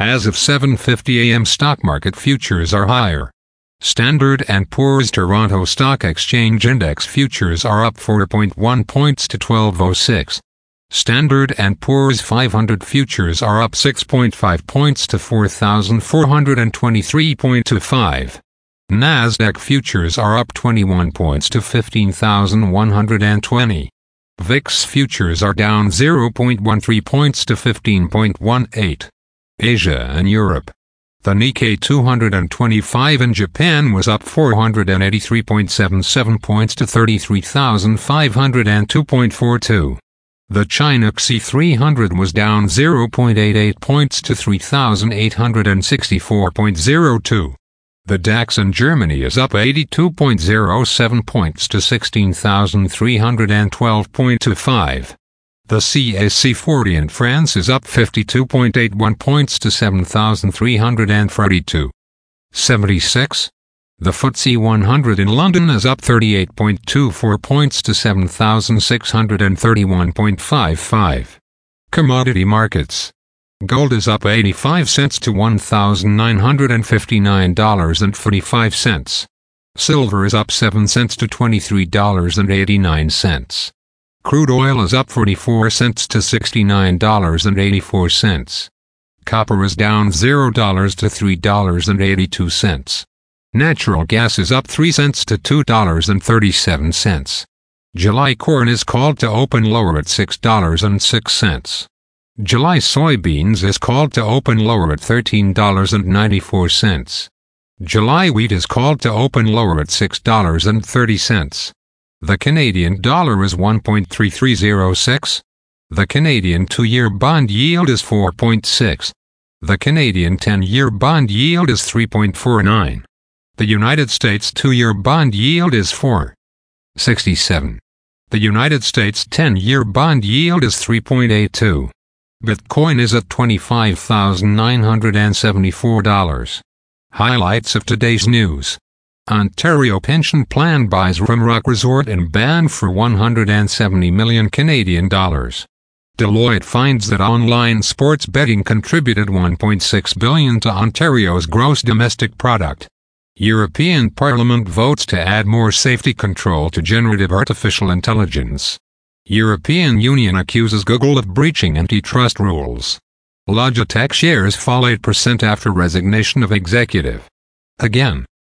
As of 7:50 a.m. stock market futures are higher. Standard & Poor's Toronto Stock Exchange Index futures are up 4.1 points to 1206. Standard & Poor's 500 futures are up 6.5 points to 4423.25. Nasdaq futures are up 21 points to 15120. VIX futures are down 0.13 points to 15.18. Asia and Europe. The Nikkei 225 in Japan was up 483.77 points to 33,502.42. The China CSI 300 was down 0.88 points to 3,864.02. The DAX in Germany is up 82.07 points to 16,312.25. The CAC 40 in France is up 52.81 points to 7,342. 76. The FTSE 100 in London is up 38.24 points to 7,631.55. Commodity markets. Gold is up 85 cents to $1,959.45. Silver is up 7 cents to $23.89. Crude oil is up 44 cents to $69.84. Copper is down $0 to $3.82. Natural gas is up 3 cents to $2.37. July corn is called to open lower at $6.06. July soybeans is called to open lower at $13.94. July wheat is called to open lower at $6.30. The Canadian dollar is 1.3306. The Canadian 2-year bond yield is 4.6. The Canadian 10-year bond yield is 3.49. The United States 2-year bond yield is 4.67. The United States 10-year bond yield is 3.82. Bitcoin is at $25,974. Highlights of today's news. Ontario pension plan buys Rimrock Resort and Banff for 170 million Canadian dollars. Deloitte finds that online sports betting contributed 1.6 billion to Ontario's gross domestic product. European Parliament votes to add more safety control to generative artificial intelligence. European Union accuses Google of breaching antitrust rules. Logitech shares fall 8% after resignation of executive. Again,